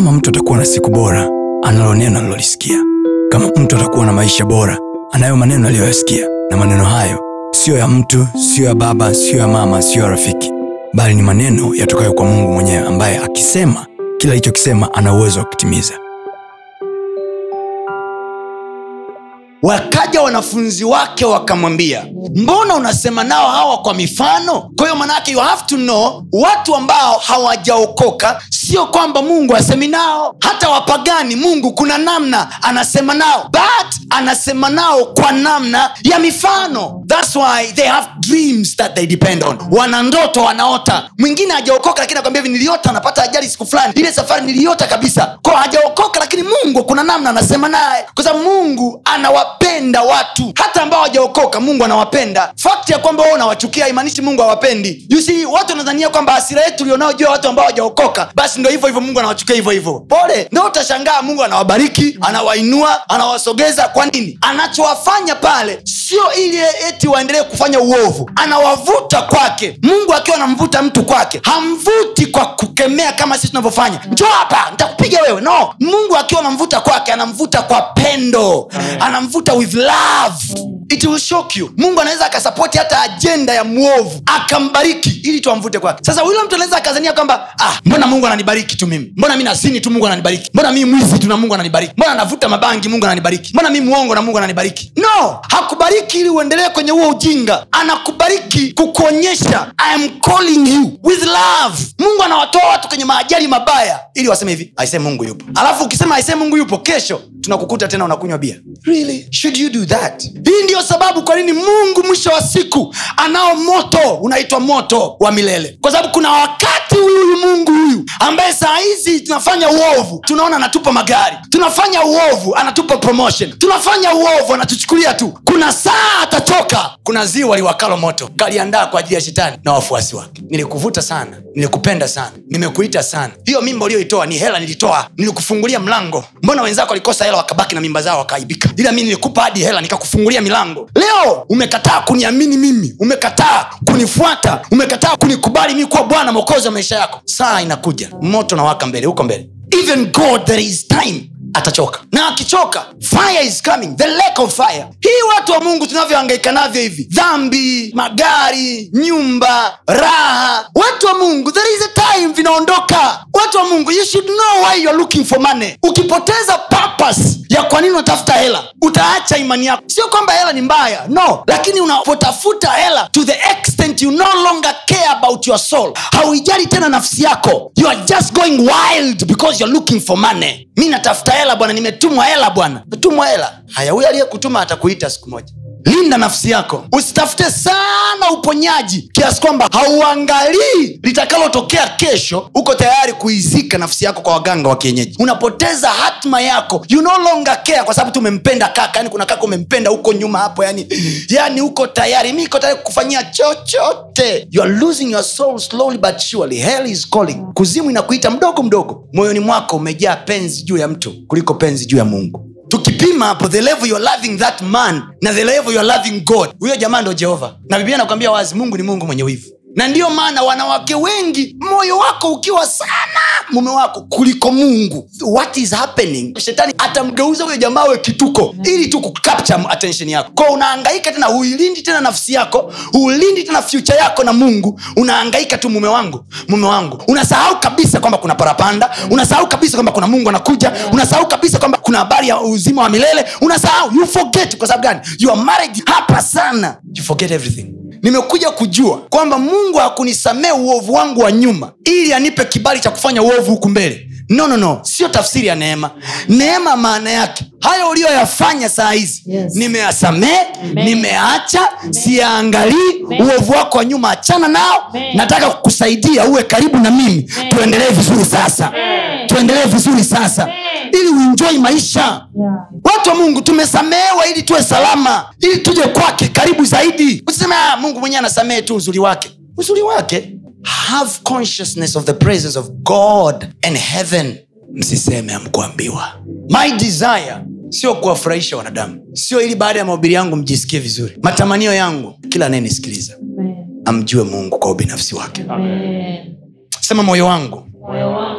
kama mtu atakuwa na siku bora analo neno alilolisikia kama mtu atakuwa na maisha bora anayo maneno aliyoyasikia. Na maneno hayo siyo ya mtu siyo ya baba siyo ya mama siyo ya rafiki. Bali ni maneno yatokayo kwa mungu mwenyewe ambaye akisema kila alichokisema ana uwezo wa kutimiza. Wakaja wanafunzi wake wakamwambia mbona unasema nao hawa kwa mifano? Kwa hiyo manaake you have to know watu ambao hawajaokoka sio kwamba mungu asemi nao. Hata wapagani mungu kuna namna anasema nao. But anasema nao kwa namna ya mifano. Thats why they have dreams that they depend on. Wana ndoto wanaota. Mwingine hajaokoka lakini akwambia niliota anapata ajali siku fulani. Ile safari niliota kabisa. Kwa hajaokoka lakini mungu kuna namna anasema naye. Kwa sababu mungu anawapenda watu. Hata ambao hawajaokoka mungu anawapenda. Fakti ya kwamba wao unawachukia haimaanishi mungu hawapendi. You see, watu wanadhania kwamba asira yetu ulionao juu ya watu ambao hawajaokoka basi ndo hivyo hivyo mungu anawachukia hivyo hivyo. Pole. Ndo utashangaa mungu anawabariki anawainua anawasogeza. Kwa nini? Anachowafanya pale sio ili eti waendelee kufanya uovu. Anawavuta kwake. Mungu akiwa anamvuta mtu kwake hamvuti kwa kukemea kama sisi tunavyofanya. Njo hapa nitakupiga wewe. No. Mungu akiwa anamvuta kwake anamvuta kwa pendo. Anamvuta with love it will shock you. Mungu anaweza akasapoti hata ajenda ya mwovu akambariki ili tuamvute kwake. Sasa yule mtu anaweza akazania kwamba ah, mbona mungu ananibariki tu mimi? Mbona mi nazini tu mungu ananibariki? Mbona mi mwizi tu na mungu ananibariki? Mbona navuta mabangi mungu ananibariki? Mbona mi mwongo na mungu ananibariki? No! Hakubariki ili uendelee kwenye huo ujinga. Anakubariki kukuonyesha I am calling you with love. Mungu anawatoa watu kwenye maajali mabaya ili waseme hivi aise mungu yupo. Alafu ukisema aise mungu yupo kesho tunakukuta tena unakunywa bia. Really? should you do that? Hii ndiyo sababu kwa nini mungu mwisho wa siku anao moto unaitwa moto wa milele. Kwa sababu kuna wakati huyu mungu huyu ambaye saa hizi tunafanya uovu tunaona anatupa magari tunafanya uovu anatupa promotion tunafanya uovu anatuchukulia tu. Kuna saa atatoka kuna ziwa liwakalo moto kaliandaa kwa ajili ya shetani na wafuasi wake. Nilikuvuta sana nilikupenda sana nimekuita sana. Hiyo mimba uliyoitoa ni hela nilitoa nilikufungulia mlango. Mbona wenzako walikosa hela wakabaki na mimba zao wakaibika ila mi nilikupa hadi hela nikakufungulia milango. Leo umekataa kuniamini mimi umekataa kunifuata umekataa kunikubali mi kuwa bwana mwokozi wa maisha yako. Saa inakuja. Moto nawaka mbele huko mbele. Even god there is time. Atachoka. Na akichoka fire is coming. The lake of fire. Hii watu wa mungu tunavyohangaika navyo hivi. Dhambi magari nyumba raha. Watu wa mungu there is a time vinaondoka. Watu wa mungu you should know why you're looking for money. Ukipoteza purpose ya kwa nini unatafuta hela utaacha imani yako. Sio kwamba hela ni mbaya no. Lakini unapotafuta hela to the extent you no longer care about your soul. Hauijali tena nafsi yako. You are just going wild because you're looking for money. Mi natafuta hela bwana. Nimetumwa hela bwana. Metumwa hela. Haya huyo aliyekutuma atakuita siku moja linda nafsi yako. Usitafute sana uponyaji kiasi kwamba hauangalii litakalotokea kesho. Uko tayari kuizika nafsi yako kwa waganga wa kienyeji. Unapoteza hatma yako. You no longer care kwa sababu tumempenda kaka. Yani kuna kaka umempenda huko nyuma hapo yani yani uko tayari. Mi iko tayari kufanyia chochote. You are losing your soul slowly but surely. Hell is calling. Kuzimu inakuita mdogo mdogo. Moyoni mwako umejaa penzi juu ya mtu kuliko penzi juu ya mungu tukipima hapo the level you're loving that man na the level you're loving god huyo jamaa ndo jehova. Na biblia nakwambia wazi mungu ni mungu mwenye wivu na ndiyo maana wanawake wengi moyo wako ukiwa sana mume wako kuliko mungu. What is happening? Shetani atamgeuza huyo jamaa we kituko ili tu kucapture attention yako. Ko unaangaika tena huilindi tena nafsi yako huilindi tena future yako na mungu unaangaika tu mume wangu mume wangu. Unasahau kabisa kwamba kuna parapanda unasahau kabisa kwamba kuna mungu anakuja unasahau kabisa kwamba kuna habari ya uzima wa milele unasahau. You forget kwa sababu gani? Your marriage hapa sana. You forget everything nimekuja kujua kwamba mungu hakunisamee uovu wangu wa nyuma ili anipe kibali cha kufanya uovu huku mbele. No no no. Sio tafsiri ya neema. Neema maana yake. Hayo uliyoyafanya saa hizi Yes. nimeyasamee nimeacha siyaangalii. Uovu wako wa nyuma achana nao. Amen. nataka kukusaidia uwe karibu na mimi. Tuendelee vizuri sasa. Tuendelee vizuri sasa. Amen. ili uinjoi maisha. Yeah. Watu wa mungu tumesamehewa ili tuwe salama ili tuje kwake karibu zaidi. Usiseme ah, mungu mwenyewe anasamehe tu uzuri wake. Uzuri wake have consciousness of the presence of god and heaven. Msiseme amkuambiwa my desire sio kuwafurahisha wanadamu. Sio ili baada ya mahubiri yangu mjisikie vizuri. Matamanio yangu kila anayenisikiliza amjue mungu kwa ubinafsi wake. Amen. sema moyo wangu Moyo wangu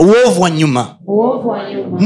uovu wa nyuma. Nyuma.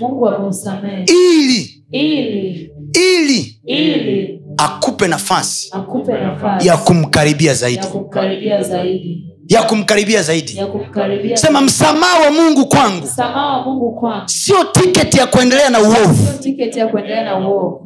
Mungu ameusamehe. Ili. Ili. Ili. Ili. Akupe nafasi akupe nafasi. ya kumkaribia zaidi. Ya kumkaribia zaidi. Ya kumkaribia zaidi. Ya kumkaribia sema msamaha wa mungu kwangu. Msamaha wa mungu kwangu. Sio tiketi ya kuendelea na uovu. Sio tiketi ya kuendelea na uovu